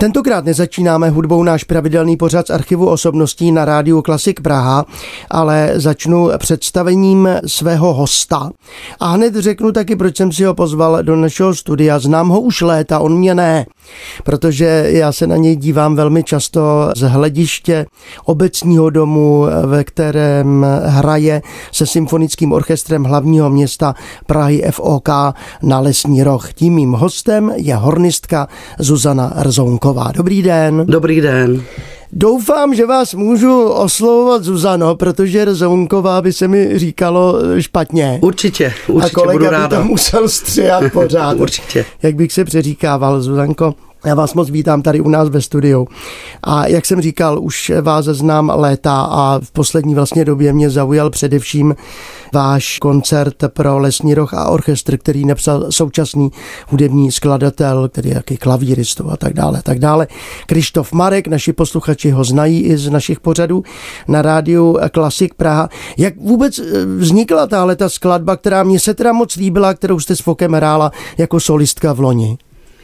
Tentokrát nezačínáme hudbou náš pravidelný pořad z archivu osobností na rádiu Klasik Praha, ale začnu představením svého hosta. A hned řeknu taky, proč jsem si ho pozval do našeho studia. Znám ho už léta, on mě ne, protože já se na něj dívám velmi často z hlediště obecního domu, ve kterém hraje se symfonickým orchestrem hlavního města Prahy FOK na Lesní roh. Tím mým hostem je hornistka Zuzana Rzounko. Rzounková. Dobrý den. Dobrý den. Doufám, že vás můžu oslovovat Zuzano, protože Rzounková by se mi říkalo špatně. Určitě, určitě A kolega budu by ráda. to musel stříhat pořád. určitě. Jak bych se přeříkával, Zuzanko. Já vás moc vítám tady u nás ve studiu. A jak jsem říkal, už vás znám léta a v poslední vlastně době mě zaujal především váš koncert pro Lesní roh a orchestr, který napsal současný hudební skladatel, který je jaký klavíristů a tak dále, tak dále. Krištof Marek, naši posluchači ho znají i z našich pořadů na rádiu Klasik Praha. Jak vůbec eh, vznikla tahle ta skladba, která mě se teda moc líbila, kterou jste s Fokem hrála jako solistka v loni?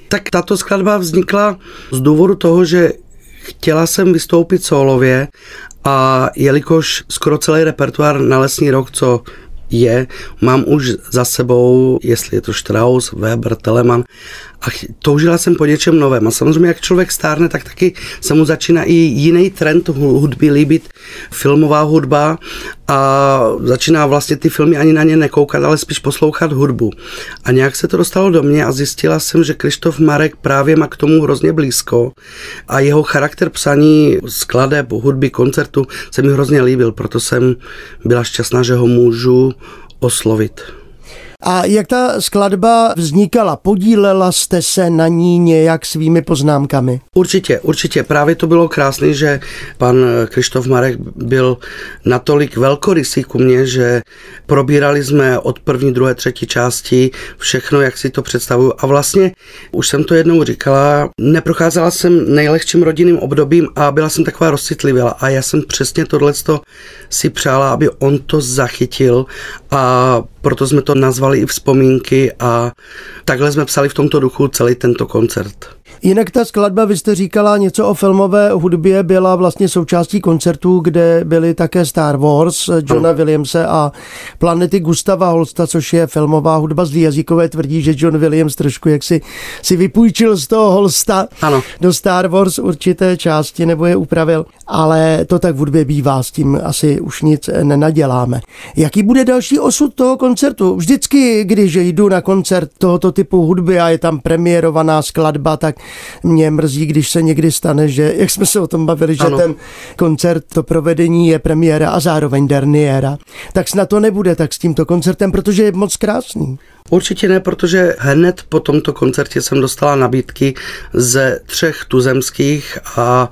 Tak tato skladba vznikla z důvodu toho, že chtěla jsem vystoupit solově a jelikož skoro celý repertoár na lesní rok, co je, mám už za sebou, jestli je to Strauss, Weber, Telemann a toužila jsem po něčem novém. A samozřejmě, jak člověk stárne, tak taky se mu začíná i jiný trend hudby líbit, filmová hudba a začíná vlastně ty filmy ani na ně nekoukat, ale spíš poslouchat hudbu. A nějak se to dostalo do mě a zjistila jsem, že Krištof Marek právě má k tomu hrozně blízko a jeho charakter psaní skladeb, hudby, koncertu se mi hrozně líbil, proto jsem byla šťastná, že ho můžu oslovit. A jak ta skladba vznikala? Podílela jste se na ní nějak svými poznámkami? Určitě, určitě. Právě to bylo krásné, že pan Krištof Marek byl natolik velkorysý ku mně, že probírali jsme od první, druhé, třetí části všechno, jak si to představuju. A vlastně, už jsem to jednou říkala, neprocházela jsem nejlehčím rodinným obdobím a byla jsem taková rozcitlivá. A já jsem přesně tohleto si přála, aby on to zachytil a proto jsme to nazvali i vzpomínky a takhle jsme psali v tomto duchu celý tento koncert. Jinak ta skladba, vy jste říkala něco o filmové hudbě, byla vlastně součástí koncertů, kde byly také Star Wars, Johna. Williamse a Planety Gustava Holsta, což je filmová hudba z jazykové tvrdí, že John Williams trošku jak si, si vypůjčil z toho Holsta ano. do Star Wars určité části nebo je upravil, ale to tak v hudbě bývá, s tím asi už nic nenaděláme. Jaký bude další osud toho koncertu? Vždycky, když jdu na koncert tohoto typu hudby a je tam premiérovaná skladba, tak mě mrzí, když se někdy stane, že, jak jsme se o tom bavili, že ano. ten koncert, to provedení je premiéra a zároveň derniéra, tak snad to nebude tak s tímto koncertem, protože je moc krásný. Určitě ne, protože hned po tomto koncertě jsem dostala nabídky ze třech tuzemských a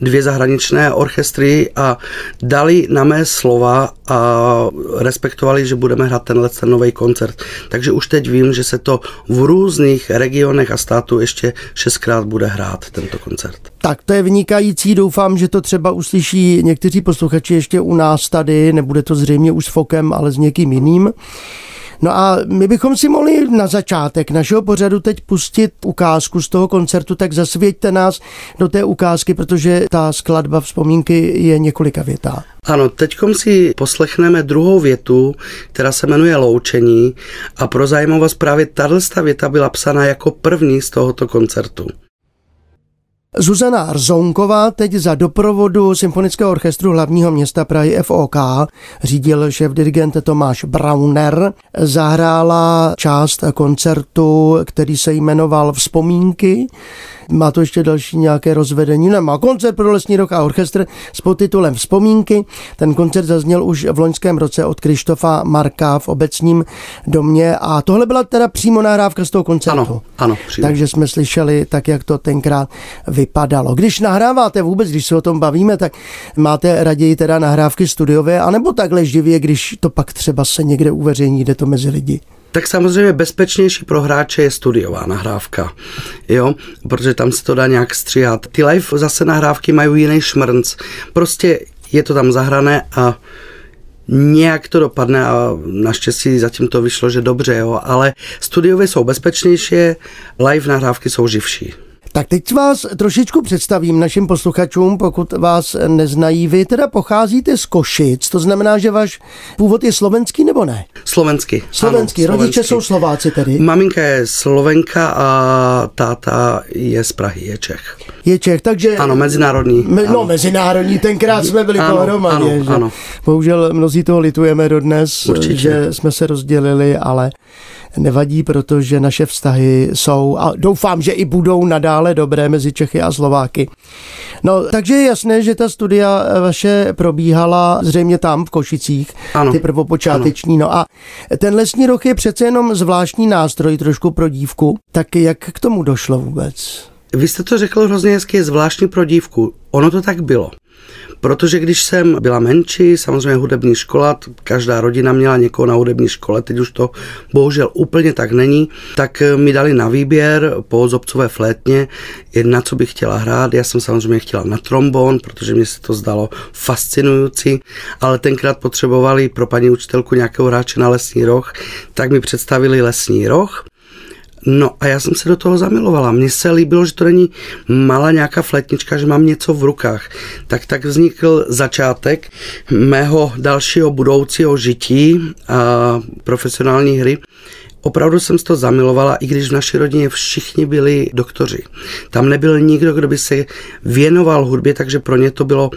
dvě zahraničné orchestry a dali na mé slova a respektovali, že budeme hrát tenhle ten nový koncert. Takže už teď vím, že se to v různých regionech a států ještě šestkrát bude hrát tento koncert. Tak to je vynikající, doufám, že to třeba uslyší někteří posluchači ještě u nás tady, nebude to zřejmě už s Fokem, ale s někým jiným. No a my bychom si mohli na začátek našeho pořadu teď pustit ukázku z toho koncertu, tak zasvěďte nás do té ukázky, protože ta skladba vzpomínky je několika větá. Ano, teďkom si poslechneme druhou větu, která se jmenuje Loučení a pro zajímavost právě tato věta byla psána jako první z tohoto koncertu. Zuzana Rzounková teď za doprovodu Symfonického orchestru hlavního města Prahy FOK řídil šéf dirigent Tomáš Brauner. Zahrála část koncertu, který se jmenoval Vzpomínky. Má to ještě další nějaké rozvedení? Nemá. Koncert pro lesní rok a orchestr s podtitulem Vzpomínky. Ten koncert zazněl už v loňském roce od Krištofa Marka v obecním domě a tohle byla teda přímo nahrávka z toho koncertu. Ano, ano. Přímo. Takže jsme slyšeli tak, jak to tenkrát vypadalo. Když nahráváte vůbec, když se o tom bavíme, tak máte raději teda nahrávky studiové, anebo takhle živě, když to pak třeba se někde uveřejní, jde to mezi lidi? Tak samozřejmě bezpečnější pro hráče je studiová nahrávka, jo, protože tam se to dá nějak stříhat. Ty live zase nahrávky mají jiný šmrnc, prostě je to tam zahrané a nějak to dopadne a naštěstí zatím to vyšlo, že dobře, jo, ale studiové jsou bezpečnější, live nahrávky jsou živší. Tak teď vás trošičku představím našim posluchačům, pokud vás neznají. Vy teda pocházíte z Košic, to znamená, že váš původ je slovenský nebo ne? Slovenský. Slovenský, ano, rodiče slovenský. jsou Slováci tedy. Maminka je Slovenka a táta je z Prahy, je Čech. Je Čech, takže... Ano, mezinárodní. Me, no, ano. mezinárodní, tenkrát jsme byli Ano, pohromadě. ano, že? ano. Bohužel mnozí toho litujeme dodnes, Určitě. že jsme se rozdělili, ale nevadí, protože naše vztahy jsou a doufám, že i budou nadále dobré mezi Čechy a Slováky. No, takže je jasné, že ta studia vaše probíhala zřejmě tam v Košicích, Ano, ty prvopočáteční. No a ten lesní roh je přece jenom zvláštní nástroj trošku pro dívku. Tak jak k tomu došlo vůbec? Vy jste to řekl hrozně hezky, zvláštní pro dívku. Ono to tak bylo. Protože když jsem byla menší, samozřejmě hudební škola, každá rodina měla někoho na hudební škole, teď už to bohužel úplně tak není, tak eh, mi dali na výběr po zobcové flétně, na co bych chtěla hrát. Já jsem samozřejmě chtěla na trombon, protože mě se to zdalo fascinující, ale tenkrát potřebovali pro paní učitelku nějakého hráče na lesní roh, tak mi představili lesní roh. No a já jsem se do toho zamilovala. Mně se líbilo, že to není malá nějaká fletnička, že mám něco v rukách. Tak tak vznikl začátek mého dalšího budoucího žití a profesionální hry. Opravdu jsem se to zamilovala, i když v naší rodině všichni byli doktoři. Tam nebyl nikdo, kdo by se věnoval hudbě, takže pro ně to bylo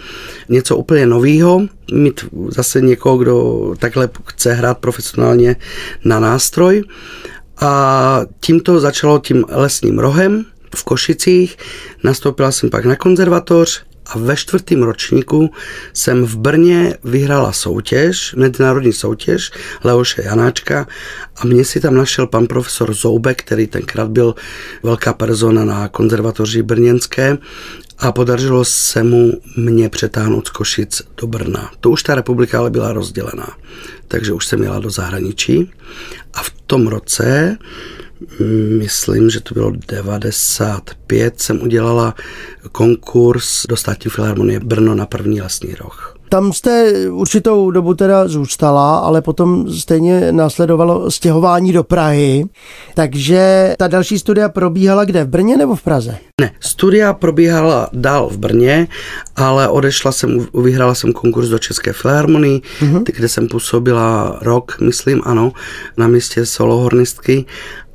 něco úplně novýho. Mít zase někoho, kdo takhle chce hrát profesionálně na nástroj. A tím to začalo tím lesním rohem v Košicích. Nastoupila jsem pak na konzervatoř a ve čtvrtém ročníku jsem v Brně vyhrála soutěž, mezinárodní soutěž Leoše Janáčka a mě si tam našel pan profesor Zoubek, který tenkrát byl velká persona na konzervatoři brněnské a podařilo se mu mě přetáhnout z Košic do Brna. To už ta republika ale byla rozdělená, takže už jsem jela do zahraničí a v tom roce myslím, že to bylo 95, jsem udělala konkurs do státní filharmonie Brno na první lesní roh. Tam jste určitou dobu teda zůstala, ale potom stejně následovalo stěhování do Prahy. Takže ta další studia probíhala kde? V Brně nebo v Praze? Ne, studia probíhala dál v Brně, ale odešla jsem, vyhrála jsem konkurs do České filharmonie, mm-hmm. kde jsem působila rok, myslím, ano, na místě solohornistky.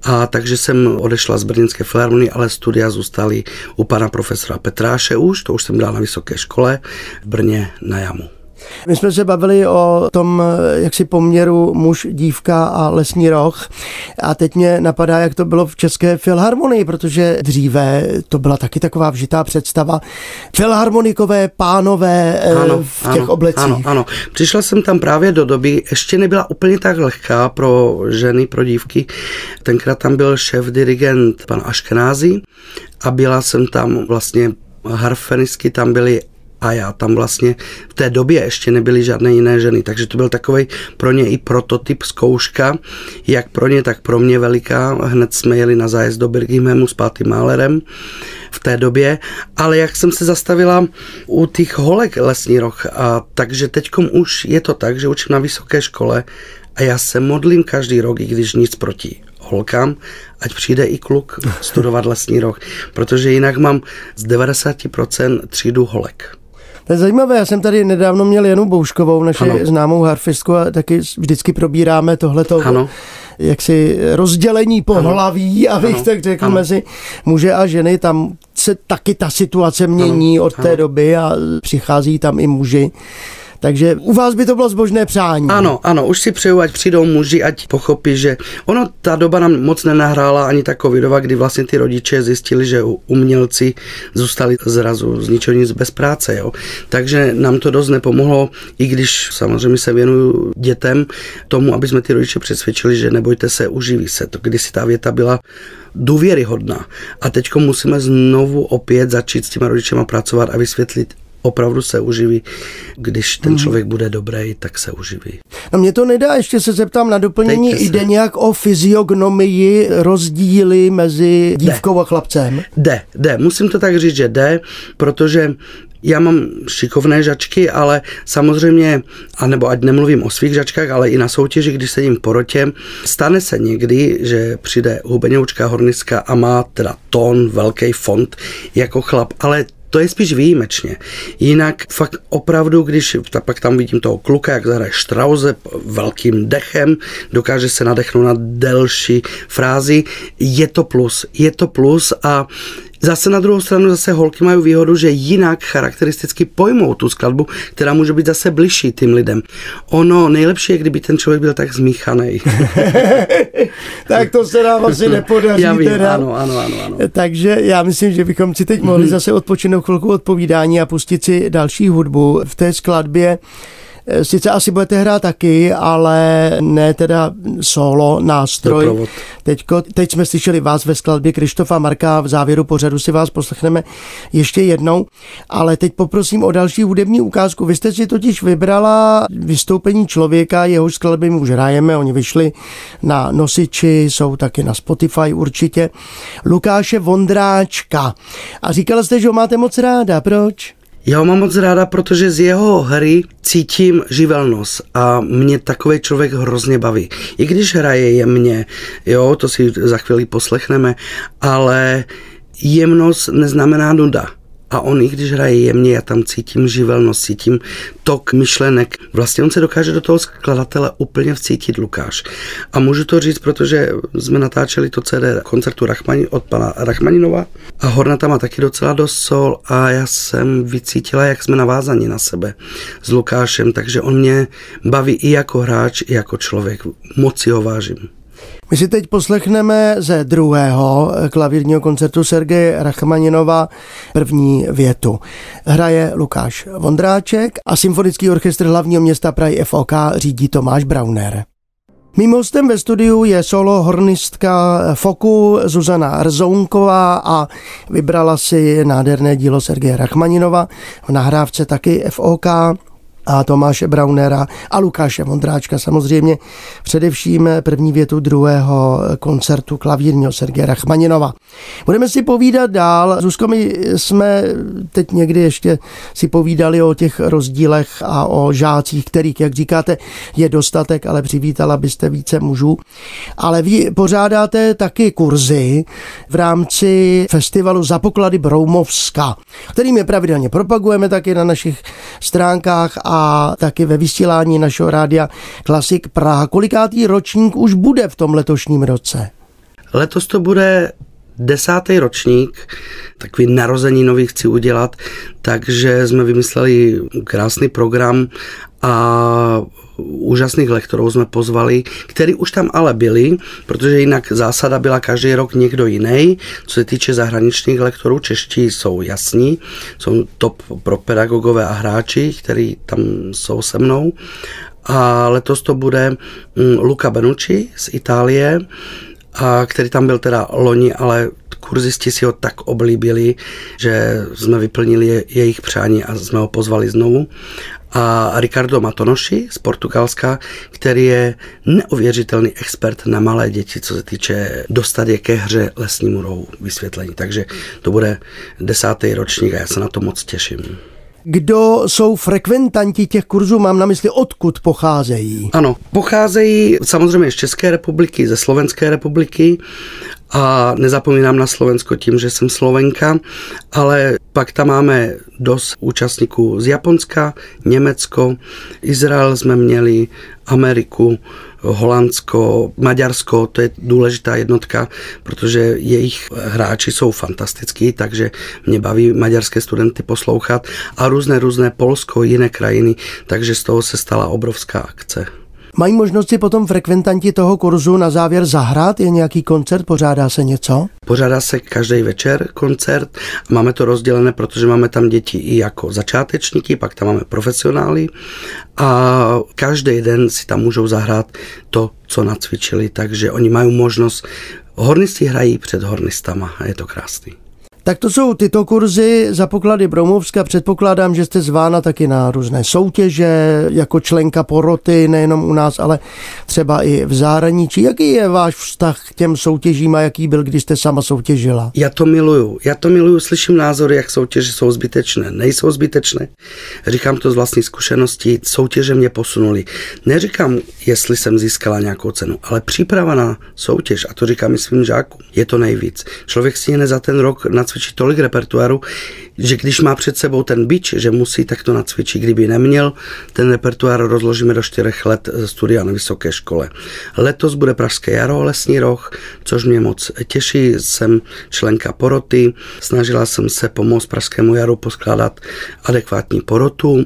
A takže jsem odešla z Brněnské filharmonie, ale studia zůstaly u pana profesora Petráše už, to už jsem byla na vysoké škole v Brně na Jamu. My jsme se bavili o tom jaksi poměru muž, dívka a lesní roh a teď mě napadá, jak to bylo v České filharmonii, protože dříve to byla taky taková vžitá představa filharmonikové pánové eh, ano, v těch ano, oblecích. Ano, ano. Přišla jsem tam právě do doby, ještě nebyla úplně tak lehká pro ženy, pro dívky. Tenkrát tam byl šéf dirigent pan Aškenázy a byla jsem tam vlastně harfenistky tam byly a já tam vlastně v té době ještě nebyly žádné jiné ženy, takže to byl takový pro ně i prototyp, zkouška, jak pro ně, tak pro mě veliká. Hned jsme jeli na zájezd do Birghimhamu s pátým Málerem v té době, ale jak jsem se zastavila u těch holek lesní roh, a takže teďkom už je to tak, že učím na vysoké škole a já se modlím každý rok, i když nic proti holkám, ať přijde i kluk studovat lesní roh, protože jinak mám z 90% třídu holek. To je zajímavé, já jsem tady nedávno měl Janu Bouškovou, naši ano. známou harfistku a taky vždycky probíráme tohleto ano. jaksi rozdělení pohlaví, abych Ano. tak řekl, Ano. mezi muže a ženy. Tam se taky ta situace mění Ano. od té Ano. doby a přichází tam i muži. Takže u vás by to bylo zbožné přání. Ano, ano, už si přeju, ať přijdou muži, ať pochopí, že ono, ta doba nám moc nenahrála ani ta covidova, kdy vlastně ty rodiče zjistili, že umělci zůstali zrazu z ničeho nic bez práce, jo. Takže nám to dost nepomohlo, i když samozřejmě se věnuju dětem, tomu, aby jsme ty rodiče přesvědčili, že nebojte se, uživí se. To kdysi ta věta byla důvěryhodná. A teď musíme znovu opět začít s těma rodičema pracovat a vysvětlit, opravdu se uživí. Když ten člověk bude dobrý, tak se uživí. No mě to nedá, ještě se zeptám na doplnění, Dejte se. jde nějak o fyziognomii, rozdíly mezi dívkou a chlapcem? Jde, jde. Musím to tak říct, že jde, protože Já mám šikovné žačky, ale samozřejmě, anebo ať nemluvím o svých žačkách, ale i na soutěži, když sedím porotě, stane se někdy, že přijde hubenoučka hornická a má teda tón, velký font jako chlap, ale to je spíš výjimečně. Jinak fakt opravdu, když pak tam vidím toho kluka, jak zahraje Strauze velkým dechem, dokáže se nadechnout na delší frázi, je to plus. Je to plus a Zase na druhou stranu zase holky mají výhodu, že jinak charakteristicky pojmou tu skladbu, která může být zase bližší tím lidem. Ono nejlepší je, kdyby ten člověk byl tak zmíchaný. tak to se nám asi nepodaří. Já vím, teda. ano, ano, ano, ano. Takže já myslím, že bychom si teď mohli zase odpočinout chvilku odpovídání a pustit si další hudbu v té skladbě. Eh, sice asi budete hrát taky, ale ne teda solo nástroj. Teďko, teď jsme slyšeli vás ve skladbě Krištofa Marka, v závěru pořadu si vás poslechneme ještě jednou, ale teď poprosím o další hudební ukázku. Vy jste si totiž vybrala vystoupení člověka, jehož skladby my už hrajeme, oni vyšli na nosiči, jsou taky na Spotify určitě. Lukáše Vondráčka. A říkala jste, že ho máte moc ráda, proč? Já ho mám moc ráda, protože z jeho hry cítím živelnost a mě takový člověk hrozně baví. I když hraje jemně, jo, to si za chvíli poslechneme, ale jemnost neznamená nuda. A on, i když hraje jemně, já tam cítím živelnost, cítím tok myšlenek. Vlastně on se dokáže do toho skladatele úplně vcítit, Lukáš. A můžu to říct, protože jsme natáčeli to CD koncertu Rachmani, od pana Rachmaninova a Hornata má taky docela dost sol a já jsem vycítila, jak jsme navázaní na sebe s Lukášem, takže on mě baví i jako hráč, i jako člověk. Moc si ho vážím. My si teď poslechneme ze druhého klavírního koncertu Sergeje Rachmaninova první větu. Hraje Lukáš Vondráček a Symfonický orchestr hlavního města Prahy FOK řídí Tomáš Brauner. Mým hostem ve studiu je solo hornistka Foku Zuzana Rzounková a vybrala si nádherné dílo Sergeje Rachmaninova v nahrávce taky FOK a Tomáše Braunera a Lukáše Vondráčka samozřejmě. Především první větu druhého koncertu klavírního Sergeje Rachmaninova. Budeme si povídat dál. Zuzko, my jsme teď někdy ještě si povídali o těch rozdílech a o žácích, kterých, jak říkáte, je dostatek, ale přivítala byste více mužů. Ale vy pořádáte taky kurzy v rámci festivalu Za poklady Broumovska, kterým je pravidelně propagujeme taky na našich stránkách a a taky ve vysílání našeho rádia Klasik Praha. Kolikátý ročník už bude v tom letošním roce? Letos to bude desátý ročník, takový nových chci udělat, takže jsme vymysleli krásný program a úžasných lektorů jsme pozvali, který už tam ale byli, protože jinak zásada byla každý rok někdo jiný. Co se týče zahraničních lektorů, čeští jsou jasní, jsou top pro pedagogové a hráči, kteří tam jsou se mnou. A letos to bude mm, Luca Benucci z Itálie, a který tam byl teda loni, ale kurzisti si ho tak oblíbili, že jsme vyplnili jejich přání a jsme ho pozvali znovu a Ricardo Matonoši z Portugalska, který je neuvěřitelný expert na malé děti, co se týče dostat je ke hře lesnímu rohu vysvětlení. Takže to bude desátý ročník a já se na to moc těším. Kdo jsou frekventanti těch kurzů, mám na mysli, odkud pocházejí? Ano, pocházejí samozřejmě z České republiky, ze Slovenské republiky a nezapomínám na Slovensko tím, že jsem Slovenka, ale pak tam máme dost účastníků z Japonska, Německo, Izrael jsme měli, Ameriku, Holandsko, Maďarsko, to je důležitá jednotka, protože jejich hráči jsou fantastický, takže mě baví maďarské studenty poslouchat a různé, různé Polsko, jiné krajiny, takže z toho se stala obrovská akce. Mají možnost si potom frekventanti toho kurzu na závěr zahrát? Je nějaký koncert? Pořádá se něco? Pořádá se každý večer koncert. Máme to rozdělené, protože máme tam děti i jako začátečníky, pak tam máme profesionály a každý den si tam můžou zahrát to, co nacvičili, takže oni mají možnost Hornisti hrají před hornistama a je to krásný. Tak to jsou tyto kurzy za poklady Bromovska. Předpokládám, že jste zvána taky na různé soutěže, jako členka poroty, nejenom u nás, ale třeba i v zahraničí. Jaký je váš vztah k těm soutěžím a jaký byl, když jste sama soutěžila? Já to miluju. Já to miluju, slyším názory, jak soutěže jsou zbytečné. Nejsou zbytečné. Říkám to z vlastní zkušenosti. Soutěže mě posunuli. Neříkám, jestli jsem získala nějakou cenu, ale příprava na soutěž, a to říkám i svým žákům, je to nejvíc. Člověk si jen za ten rok nacvičí tolik repertoáru, že když má před sebou ten bič, že musí, tak to nacvičit. Kdyby neměl, ten repertoár rozložíme do čtyřech let studia na vysoké škole. Letos bude Pražské jaro, lesní roh, což mě moc těší. Jsem členka poroty, snažila jsem se pomoct Pražskému jaru poskládat adekvátní porotu,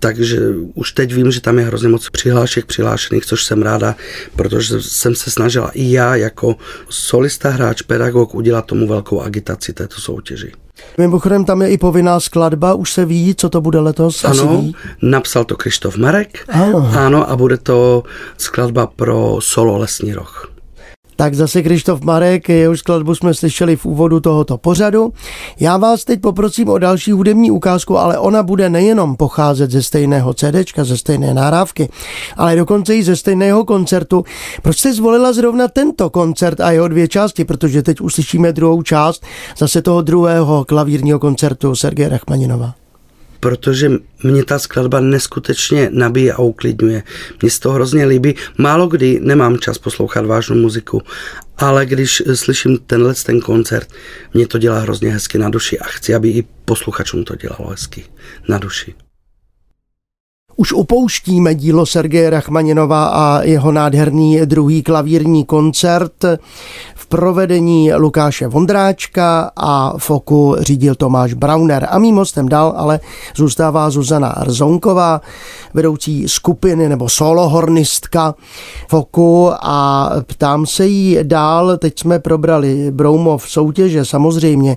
takže už teď vím, že tam je hrozně moc přihlášek přihlášených, což jsem ráda, protože jsem se snažila i já jako solista, hráč, pedagog udělat tomu velkou agitaci této soutěži. Mimochodem tam je i povinná skladba, už se ví, co to bude letos? Ano, napsal to Krištof Marek. Ano. ano, a bude to skladba pro solo Lesní roh. Tak zase Krištof Marek, jehož skladbu jsme slyšeli v úvodu tohoto pořadu. Já vás teď poprosím o další hudební ukázku, ale ona bude nejenom pocházet ze stejného CDčka, ze stejné nahrávky, ale dokonce i ze stejného koncertu. Proč jste zvolila zrovna tento koncert a jeho dvě části? Protože teď uslyšíme druhou část zase toho druhého klavírního koncertu Sergeje Rachmaninova protože mě ta skladba neskutečně nabíje a uklidňuje. Mně se to hrozně líbí. Málo kdy nemám čas poslouchat vážnou muziku, ale když slyším tenhle ten koncert, mě to dělá hrozně hezky na duši a chci, aby i posluchačům to dělalo hezky na duši. Už upouštíme dílo Sergeje Rachmaninova a jeho nádherný druhý klavírní koncert provedení Lukáše Vondráčka a Foku řídil Tomáš Brauner. A mým hostem dál ale zůstává Zuzana Rzonková, vedoucí skupiny nebo solohornistka Foku a ptám se jí dál, teď jsme probrali Broumov soutěže samozřejmě,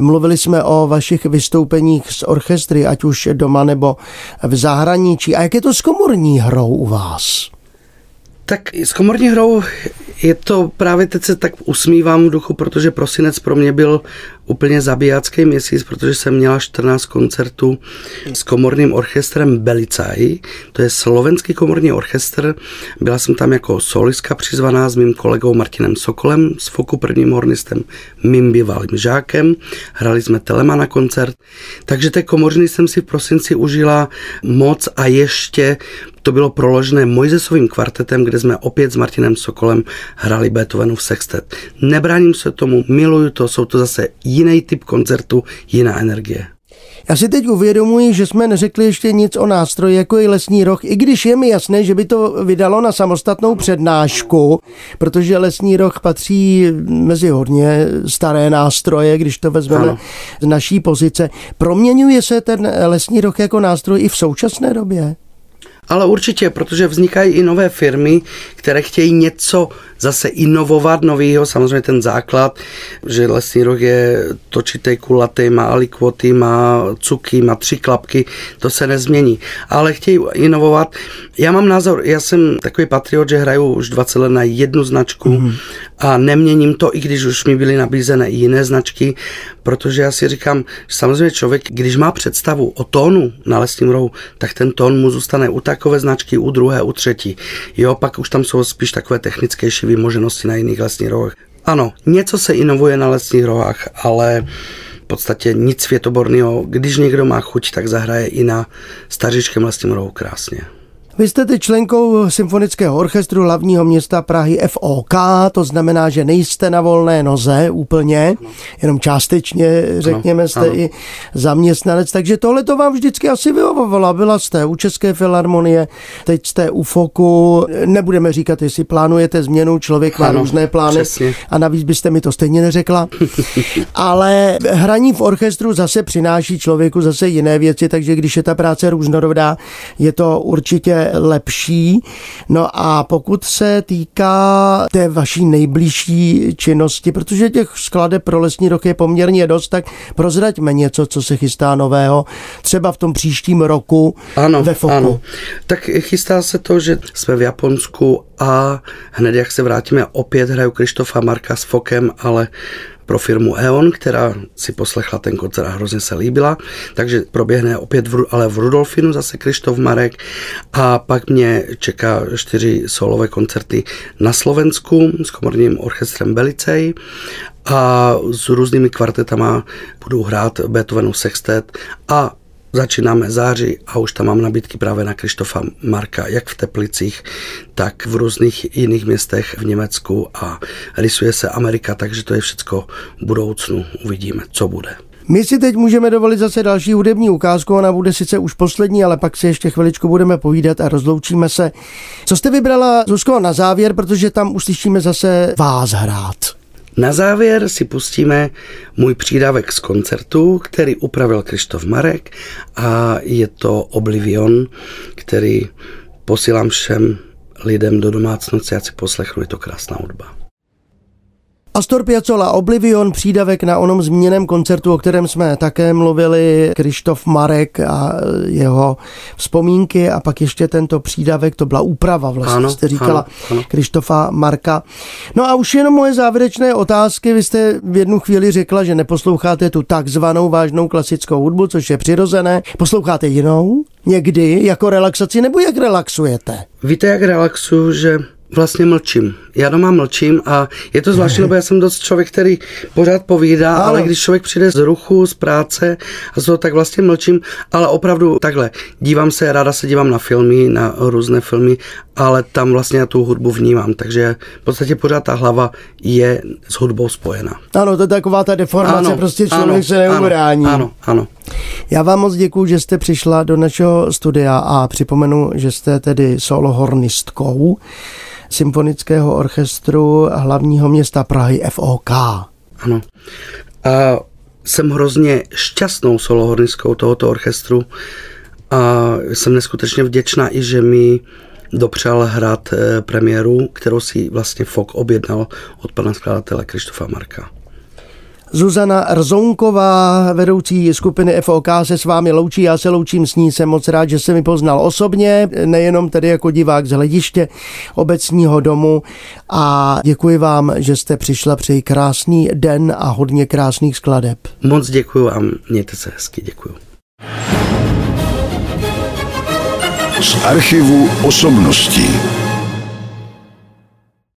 mluvili jsme o vašich vystoupeních z orchestry, ať už doma nebo v zahraničí. A jak je to s komorní hrou u vás? Tak s komorní hrou je to právě teď se tak usmívám v duchu, protože prosinec pro mě byl úplně zabijácký měsíc, protože jsem měla 14 koncertů s komorním orchestrem Belicaj, to je slovenský komorní orchestr. Byla jsem tam jako solistka přizvaná s mým kolegou Martinem Sokolem, s Foku prvním hornistem, mým bývalým žákem. Hrali jsme Telemana koncert, takže té komorní jsem si v prosinci užila moc a ještě to bylo proložené Mojzesovým kvartetem, kde jsme opět s Martinem Sokolem hrali Beethovenův sextet. Nebráním se tomu, miluju to, jsou to zase jiný typ koncertu, jiná energie. Já si teď uvědomuji, že jsme neřekli ještě nic o nástroji, jako je lesní roh, i když je mi jasné, že by to vydalo na samostatnou přednášku, protože lesní roh patří mezi hodně staré nástroje, když to vezmeme ano. z naší pozice. Proměňuje se ten lesní roh jako nástroj i v současné době? Ale určitě, protože vznikají i nové firmy, které chtějí něco zase inovovat novýho, samozřejmě ten základ, že lesní roh je točitý, kulatý, má alikvoty, má cuky, má tři klapky, to se nezmění. Ale chtějí inovovat. Já mám názor, já jsem takový patriot, že hraju už 20 let na jednu značku mm-hmm. a neměním to, i když už mi byly nabízené i jiné značky, protože já si říkám, že samozřejmě člověk, když má představu o tónu na lesním rohu, tak ten tón mu zůstane u takové značky, u druhé, u třetí. Jo, pak už tam jsou spíš takové techničtější vymoženosti na jiných lesních rohách. Ano, něco se inovuje na lesních rohách, ale v podstatě nic světoborného. Když někdo má chuť, tak zahraje i na stařičkém lesním rohu krásně. Vy jste teď členkou Symfonického orchestru hlavního města Prahy FOK, to znamená, že nejste na volné noze úplně, jenom částečně, řekněme, jste ano. i zaměstnanec, takže tohle to vám vždycky asi vyhovovalo. Byla jste u České filharmonie, teď jste u FOKu, nebudeme říkat, jestli plánujete změnu, člověk má ano, různé plány přesně. a navíc byste mi to stejně neřekla. Ale hraní v orchestru zase přináší člověku zase jiné věci, takže když je ta práce různorodá, je to určitě lepší. No a pokud se týká té vaší nejbližší činnosti, protože těch skladeb pro lesní rok je poměrně dost, tak prozraďme něco, co se chystá nového, třeba v tom příštím roku ano, ve Foku. Ano. Tak chystá se to, že jsme v Japonsku a hned jak se vrátíme, opět hraju Krištofa Marka s Fokem, ale pro firmu E.ON, která si poslechla ten koncert a hrozně se líbila, takže proběhne opět v, ale v Rudolfinu zase Krištof Marek. A pak mě čeká čtyři solové koncerty na Slovensku s komorním orchestrem Belicej. A s různými kvartetama budu hrát Beethovenův sextet a Začínáme září a už tam mám nabídky právě na Krištofa Marka, jak v Teplicích, tak v různých jiných městech v Německu a rysuje se Amerika, takže to je všechno v budoucnu. Uvidíme, co bude. My si teď můžeme dovolit zase další hudební ukázku, ona bude sice už poslední, ale pak si ještě chviličku budeme povídat a rozloučíme se. Co jste vybrala, Zuzko, na závěr, protože tam uslyšíme zase vás hrát. Na závěr si pustíme můj přídavek z koncertu, který upravil Krištof Marek a je to Oblivion, který posílám všem lidem do domácnosti, ať si poslechnu, je to krásná hudba. Astor Piazzolla Oblivion, přídavek na onom zmíněném koncertu, o kterém jsme také mluvili, Krištof Marek a jeho vzpomínky a pak ještě tento přídavek, to byla úprava vlastně, ano, jste říkala ano. Krištofa Marka. No a už jenom moje závěrečné otázky, vy jste v jednu chvíli řekla, že neposloucháte tu takzvanou vážnou klasickou hudbu, což je přirozené. Posloucháte jinou? Někdy jako relaxaci nebo jak relaxujete? Víte, jak relaxuju, že vlastně mlčím. Já doma mlčím a je to zvláštní, lebo já jsem dost člověk, který pořád povídá, ano. ale když člověk přijde z ruchu, z práce a z toho, tak vlastně mlčím, ale opravdu takhle. Dívám se, ráda se dívám na filmy, na různé filmy, ale tam vlastně já tu hudbu vnímám, takže v podstatě pořád ta hlava je s hudbou spojena. Ano, to je taková ta deformace, ano, prostě člověk ano, se neubrání. Ano, ano. Já vám moc děkuji, že jste přišla do našeho studia a připomenu, že jste tedy solohornistkou symfonického orchestru hlavního města Prahy FOK. Ano. A jsem hrozně šťastnou solohornistkou tohoto orchestru a jsem neskutečně vděčná i, že mi dopřál hrát eh, premiéru, kterou si vlastně FOK objednal od pana skladatele Krištofa Marka. Zuzana Rzounková, vedoucí skupiny FOK, se s vámi loučí. Já se loučím s ní, jsem moc rád, že se mi poznal osobně, nejenom tedy jako divák z hlediště obecního domu. A děkuji vám, že jste přišla přeji krásný den a hodně krásných skladeb. Moc děkuji a mějte se hezky, děkuji. Z archivu osobností.